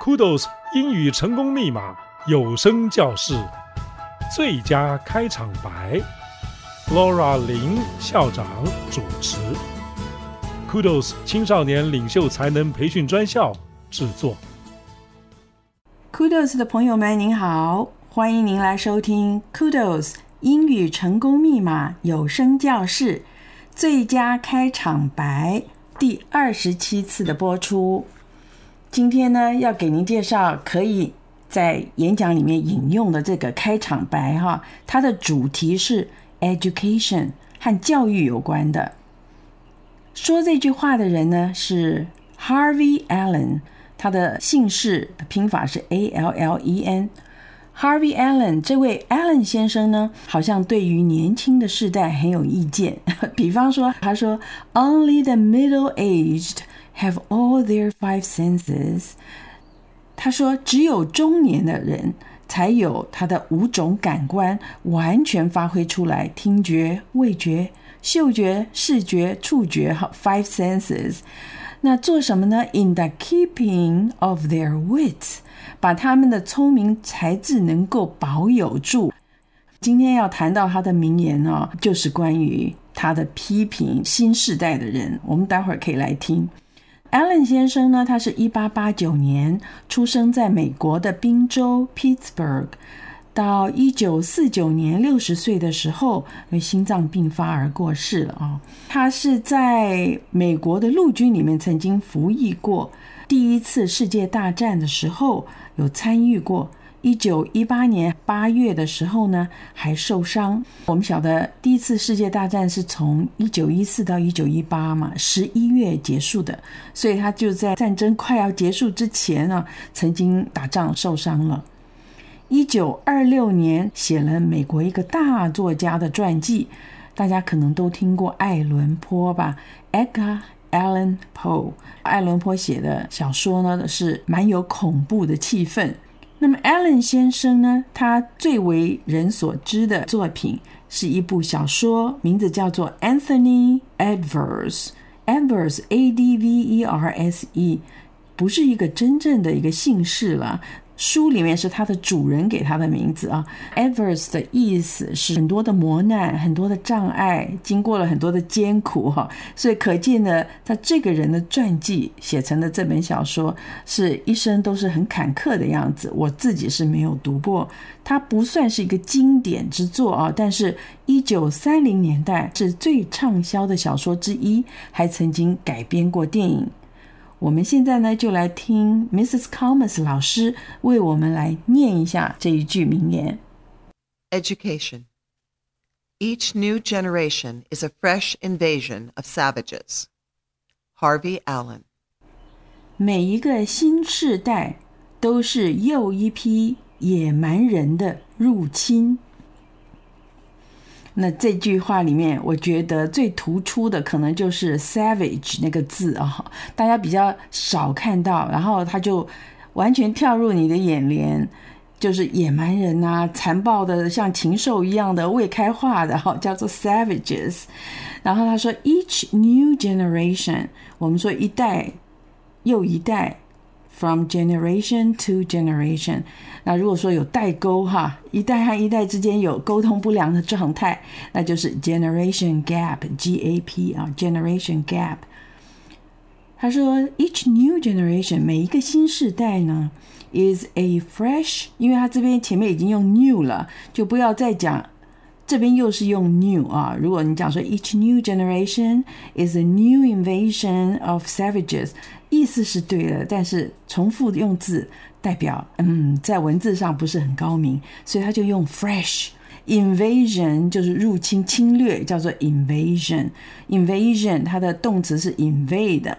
Kudos 英语成功密码有声教室最佳开场白，Laura 林校长主持，Kudos 青少年领袖才能培训专校制作。Kudos 的朋友们，您好，欢迎您来收听 Kudos 英语成功密码有声教室最佳开场白第二十七次的播出。今天呢，要给您介绍可以在演讲里面引用的这个开场白哈，它的主题是 education 和教育有关的。说这句话的人呢是 Harvey Allen，他的姓氏拼法是 A L L E N。Harvey Allen 这位 Allen 先生呢，好像对于年轻的世代很有意见。比方说，他说 Only the middle-aged have all their five senses。他说，只有中年的人才有他的五种感官完全发挥出来：听觉、味觉、嗅觉、视觉、触觉，哈，five senses。那做什么呢？In the keeping of their wits，把他们的聪明才智能够保有住。今天要谈到他的名言哦，就是关于他的批评新时代的人。我们待会儿可以来听。Allen 先生呢，他是一八八九年出生在美国的宾州 Pittsburgh，到一九四九年六十岁的时候，因为心脏病发而过世了啊。他是在美国的陆军里面曾经服役过，第一次世界大战的时候有参与过。一九一八年八月的时候呢，还受伤。我们晓得第一次世界大战是从一九一四到一九一八嘛，十一月结束的，所以他就在战争快要结束之前呢，曾经打仗受伤了。一九二六年写了美国一个大作家的传记，大家可能都听过爱伦坡吧，Edgar。Allen Poe。爱伦坡写的小说呢，是蛮有恐怖的气氛。那么，Allen 先生呢，他最为人所知的作品是一部小说，名字叫做 Anthony Adverse。Adverse，A-D-V-E-R-S-E，不是一个真正的一个姓氏了。书里面是他的主人给他的名字啊，Adverse 的意思是很多的磨难，很多的障碍，经过了很多的艰苦哈，所以可见呢，他这个人的传记写成的这本小说是一生都是很坎坷的样子。我自己是没有读过，它不算是一个经典之作啊，但是一九三零年代是最畅销的小说之一，还曾经改编过电影。我们现在呢，就来听 Mrs. Calmus 老师为我们来念一下这一句名言：Education. Each new generation is a fresh invasion of savages. Harvey Allen. 每一个新世代都是又一批野蛮人的入侵。那这句话里面，我觉得最突出的可能就是 “savage” 那个字啊，大家比较少看到，然后他就完全跳入你的眼帘，就是野蛮人啊，残暴的像禽兽一样的未开化的哈，叫做 “savages”。然后他说：“Each new generation，我们说一代又一代。” From generation to generation，那如果说有代沟哈，一代和一代之间有沟通不良的状态，那就是 generation gap，G-A-P 啊，generation gap。他说，each new generation，每一个新世代呢，is a fresh，因为他这边前面已经用 new 了，就不要再讲，这边又是用 new 啊。如果你讲说 each new generation is a new invasion of savages。意思是对的，但是重复用字代表，嗯，在文字上不是很高明，所以他就用 fresh invasion，就是入侵、侵略，叫做 invasion。invasion 它的动词是 invade，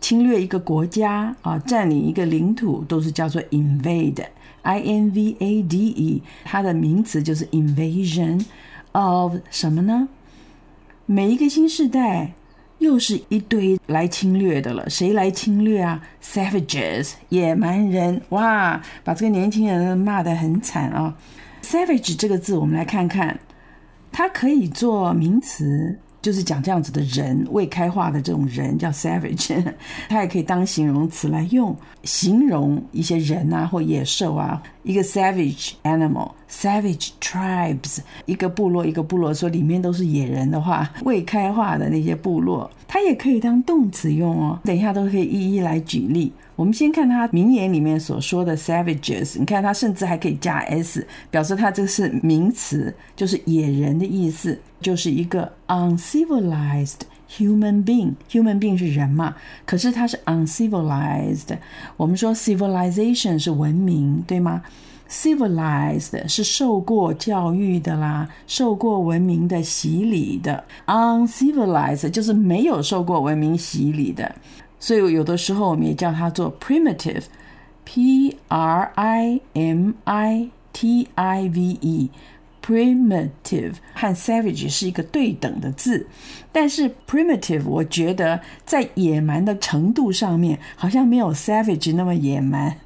侵略一个国家啊，占领一个领土都是叫做 invade，I N V A D E。它的名词就是 invasion of 什么呢？每一个新世代。又是一堆来侵略的了，谁来侵略啊？Savages，野蛮人，哇，把这个年轻人骂得很惨啊！Savage 这个字，我们来看看，它可以做名词，就是讲这样子的人，未开化的这种人叫 savage，它也可以当形容词来用，形容一些人啊或野兽啊。一个 savage animal，savage tribes，一个部落一个部落说里面都是野人的话，未开化的那些部落，它也可以当动词用哦。等一下都可以一一来举例。我们先看它名言里面所说的 savages，你看它甚至还可以加 s，表示它这是名词，就是野人的意思，就是一个 uncivilized。Human being，human being 是人嘛？可是它是 uncivilized。我们说 civilization 是文明，对吗？Civilized 是受过教育的啦，受过文明的洗礼的。Uncivilized 就是没有受过文明洗礼的。所以有的时候我们也叫它做 primitive，P R I M I T I V E。Primitive 和 savage 是一个对等的字，但是 primitive 我觉得在野蛮的程度上面好像没有 savage 那么野蛮，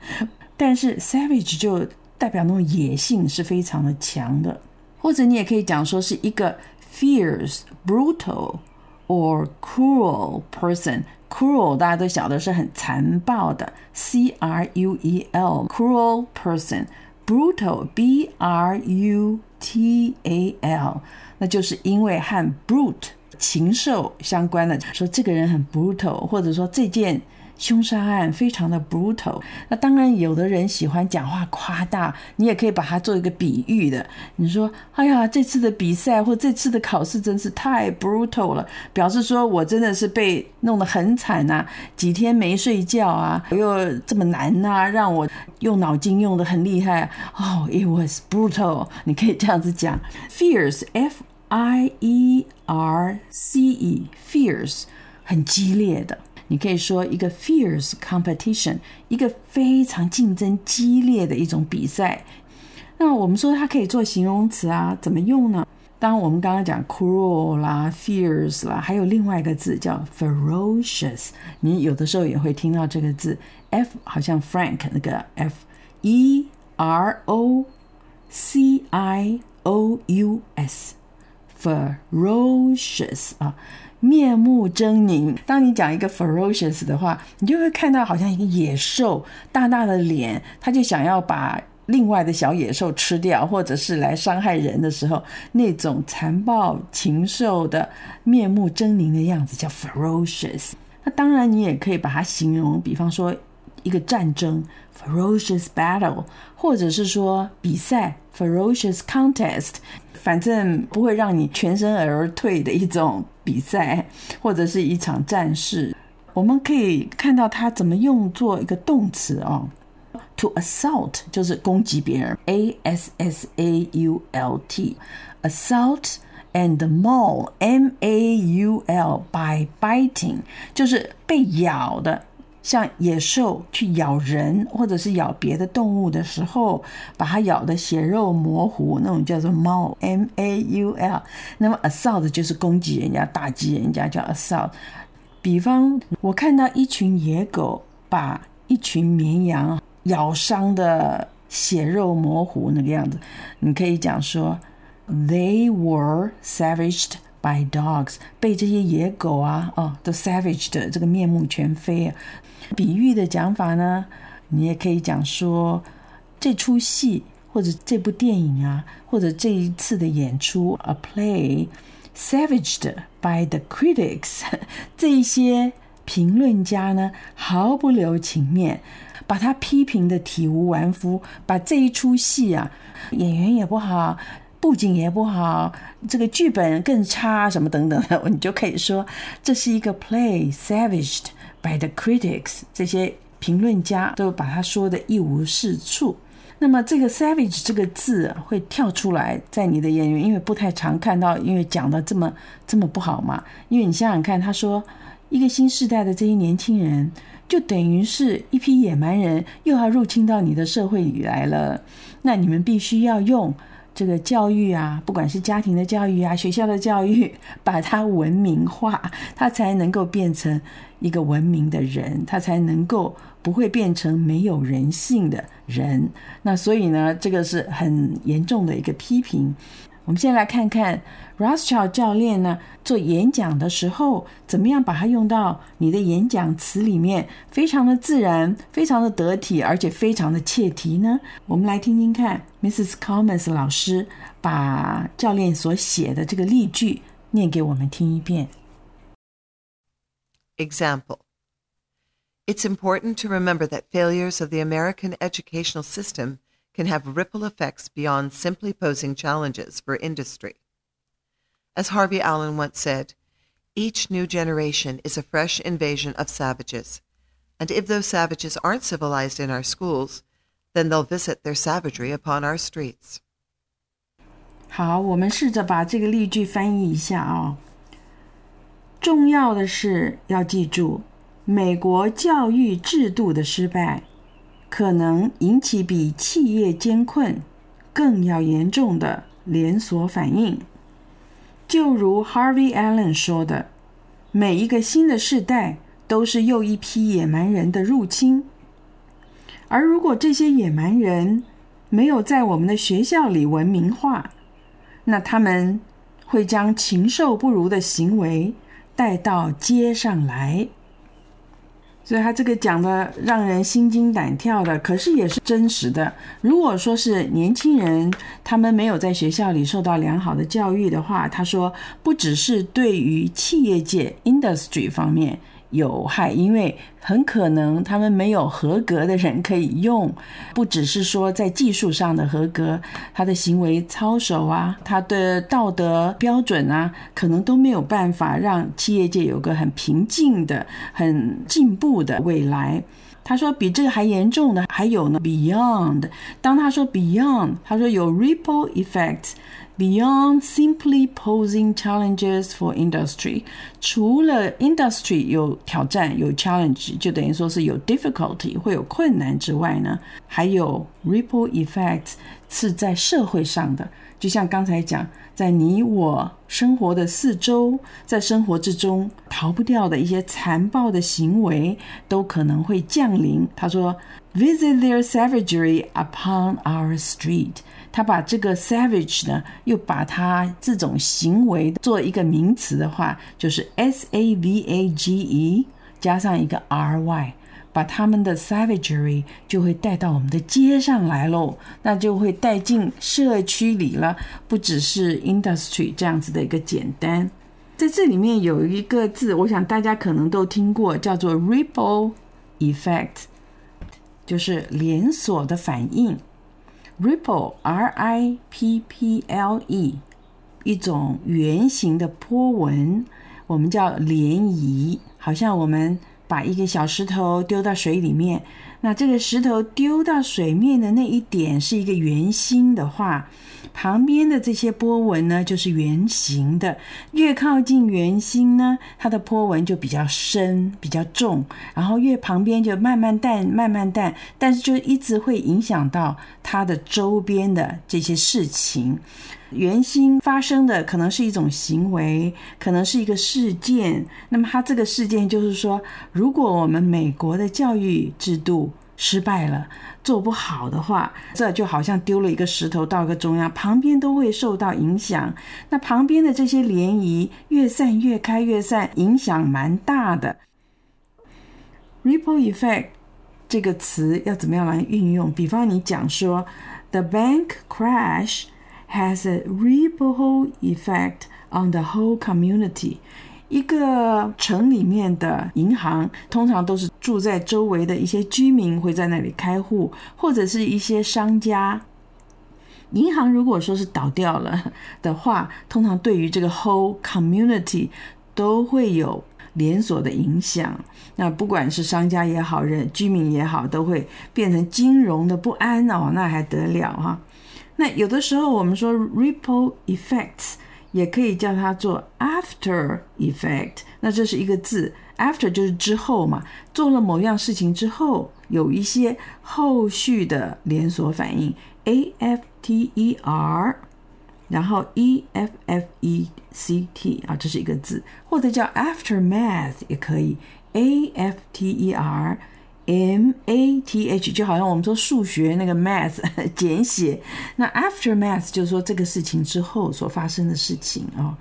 但是 savage 就代表那种野性是非常的强的，或者你也可以讲说是一个 fierce、brutal or cruel person。cruel 大家都晓得是很残暴的，C R U E L cruel person。brutal b r u T A L，那就是因为和 brute 禽兽相关的，说这个人很 brutal，或者说这件凶杀案非常的 brutal。那当然，有的人喜欢讲话夸大，你也可以把它做一个比喻的。你说：“哎呀，这次的比赛或这次的考试真是太 brutal 了，表示说我真的是被弄得很惨呐，几天没睡觉啊，又这么难呐，让我用脑筋用得很厉害。哦，it was brutal。你可以这样子讲，fierce，f i e r c e，fierce，很激烈的。你可以说一个 fierce competition，一个非常竞争激烈的一种比赛。那我们说它可以做形容词啊，怎么用呢？当我们刚刚讲 cruel 啦、fierce 啦，还有另外一个字叫 ferocious，你有的时候也会听到这个字，f 好像 Frank 那个 f，e r o c i o u s，ferocious 啊。面目狰狞。当你讲一个 ferocious 的话，你就会看到好像一个野兽，大大的脸，他就想要把另外的小野兽吃掉，或者是来伤害人的时候，那种残暴禽兽的面目狰狞的样子叫 ferocious。那当然，你也可以把它形容，比方说一个战争 ferocious battle，或者是说比赛 ferocious contest。反正不会让你全身而退的一种比赛，或者是一场战事。我们可以看到它怎么用作一个动词哦，to assault 就是攻击别人，a s s a u l t，assault and maul m a u l by biting 就是被咬的。像野兽去咬人，或者是咬别的动物的时候，把它咬得血肉模糊，那种叫做 maul，m a u l。那么 assault 就是攻击人家、打击人家，叫 assault。比方我看到一群野狗把一群绵羊咬伤的血肉模糊那个样子，你可以讲说，they were savaged by dogs，被这些野狗啊，哦，都 savage 的这个面目全非啊。比喻的讲法呢，你也可以讲说，这出戏或者这部电影啊，或者这一次的演出，a play savaged by the critics，这一些评论家呢，毫不留情面，把他批评的体无完肤，把这一出戏啊，演员也不好，布景也不好，这个剧本更差，什么等等的，你就可以说这是一个 play savaged。By the critics，这些评论家都把他说的一无是处。那么这个 savage 这个字会跳出来在你的眼里，因为不太常看到，因为讲的这么这么不好嘛。因为你想想看，他说一个新时代的这些年轻人，就等于是一批野蛮人又要入侵到你的社会里来了。那你们必须要用这个教育啊，不管是家庭的教育啊，学校的教育，把它文明化，他才能够变成。一个文明的人，他才能够不会变成没有人性的人。那所以呢，这个是很严重的一个批评。我们先来看看 Rothschild 教练呢做演讲的时候，怎么样把它用到你的演讲词里面，非常的自然，非常的得体，而且非常的切题呢？我们来听听看，Mrs. Commons 老师把教练所写的这个例句念给我们听一遍。Example. It's important to remember that failures of the American educational system can have ripple effects beyond simply posing challenges for industry. As Harvey Allen once said, each new generation is a fresh invasion of savages, and if those savages aren't civilized in our schools, then they'll visit their savagery upon our streets. 好，我们试着把这个例句翻译一下啊、哦。重要的是要记住，美国教育制度的失败。 可能引起比企业艰困更要严重的连锁反应。就如 Harvey Allen 说的：“每一个新的世代都是又一批野蛮人的入侵。而如果这些野蛮人没有在我们的学校里文明化，那他们会将禽兽不如的行为带到街上来。”对他这个讲的让人心惊胆跳的，可是也是真实的。如果说是年轻人，他们没有在学校里受到良好的教育的话，他说不只是对于企业界 industry 方面。有害，因为很可能他们没有合格的人可以用，不只是说在技术上的合格，他的行为操守啊，他的道德标准啊，可能都没有办法让企业界有个很平静的、很进步的未来。他说比这个还严重的还有呢，beyond。当他说 beyond，他说有 ripple effect。Beyond simply posing challenges for industry，除了 industry 有挑战有 challenge，就等于说是有 difficulty 会有困难之外呢，还有 ripple effects 是在社会上的。就像刚才讲，在你我生活的四周，在生活之中逃不掉的一些残暴的行为，都可能会降临。他说，visit their savagery upon our street。 他把这个 savage 呢，又把它这种行为做一个名词的话，就是 s a v a g e 加上一个 r y，把他们的 savagery 就会带到我们的街上来喽，那就会带进社区里了，不只是 industry 这样子的一个简单。在这里面有一个字，我想大家可能都听过，叫做 ripple effect，就是连锁的反应。Ripple, R-I-P-P-L-E，一种圆形的波纹，我们叫涟漪，好像我们把一个小石头丢到水里面，那这个石头丢到水面的那一点是一个圆心的话。旁边的这些波纹呢，就是圆形的。越靠近圆心呢，它的波纹就比较深、比较重。然后越旁边就慢慢淡、慢慢淡，但是就一直会影响到它的周边的这些事情。原心发生的可能是一种行为，可能是一个事件。那么它这个事件就是说，如果我们美国的教育制度失败了。做不好的话，这就好像丢了一个石头到一个中央，旁边都会受到影响。那旁边的这些涟漪越散越开，越散，影响蛮大的。Ripple effect 这个词要怎么样来运用？比方你讲说，The bank crash has a ripple effect on the whole community。一个城里面的银行，通常都是住在周围的一些居民会在那里开户，或者是一些商家。银行如果说是倒掉了的话，通常对于这个 whole community 都会有连锁的影响。那不管是商家也好，人居民也好，都会变成金融的不安哦，那还得了哈？那有的时候我们说 ripple effects。也可以叫它做 after effect，那这是一个字，after 就是之后嘛，做了某样事情之后，有一些后续的连锁反应，a f t e r，然后 e f f e c t 啊，这是一个字，或者叫 aftermath 也可以，a f t e r M A T H，就好像我们说数学那个 math 简写。那 aftermath 就是说这个事情之后所发生的事情啊、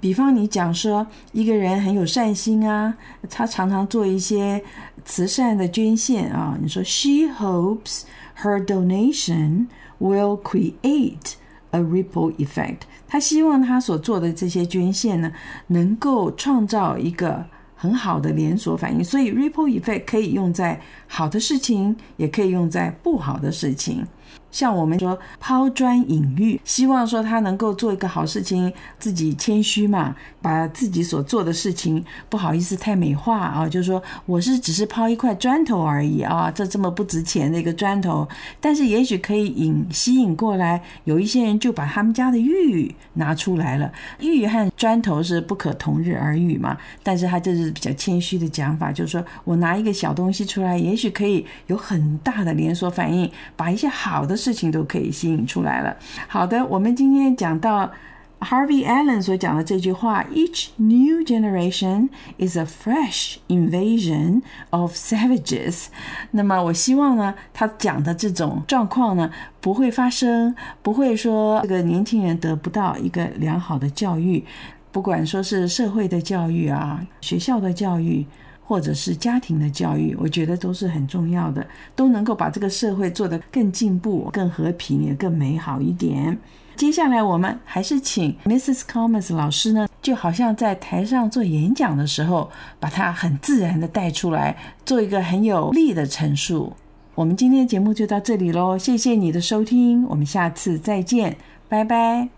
比方你讲说一个人很有善心啊，他常常做一些慈善的捐献啊。你说 She hopes her donation will create a ripple effect。他希望他所做的这些捐献呢，能够创造一个。很好的连锁反应，所以 ripple effect 可以用在好的事情，也可以用在不好的事情。像我们说抛砖引玉，希望说他能够做一个好事情，自己谦虚嘛，把自己所做的事情不好意思太美化啊，就是说我是只是抛一块砖头而已啊，这这么不值钱的一个砖头，但是也许可以引吸引过来，有一些人就把他们家的玉拿出来了，玉和砖头是不可同日而语嘛，但是他这是比较谦虚的讲法，就是说我拿一个小东西出来，也许可以有很大的连锁反应，把一些好好的。事情都可以吸引出来了。好的，我们今天讲到 Harvey Allen 所讲的这句话：“Each new generation is a fresh invasion of savages。”那么，我希望呢，他讲的这种状况呢，不会发生，不会说这个年轻人得不到一个良好的教育，不管说是社会的教育啊，学校的教育。或者是家庭的教育，我觉得都是很重要的，都能够把这个社会做得更进步、更和平、也更美好一点。接下来，我们还是请 Mrs. Commons 老师呢，就好像在台上做演讲的时候，把它很自然的带出来，做一个很有力的陈述。我们今天的节目就到这里喽，谢谢你的收听，我们下次再见，拜拜。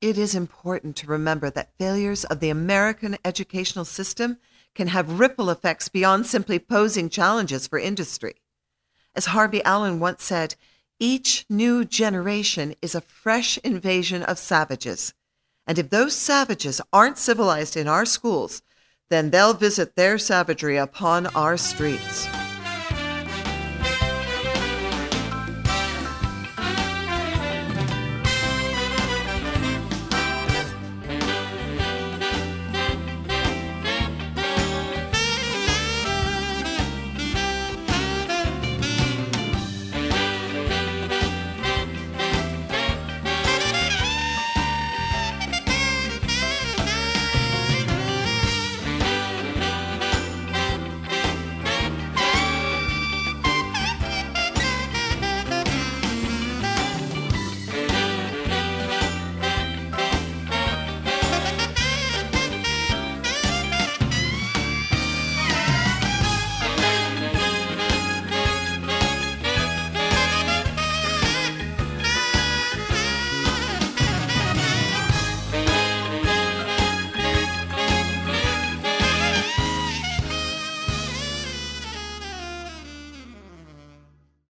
It is important to remember that failures of the American educational system can have ripple effects beyond simply posing challenges for industry. As Harvey Allen once said, each new generation is a fresh invasion of savages. And if those savages aren't civilized in our schools, then they'll visit their savagery upon our streets.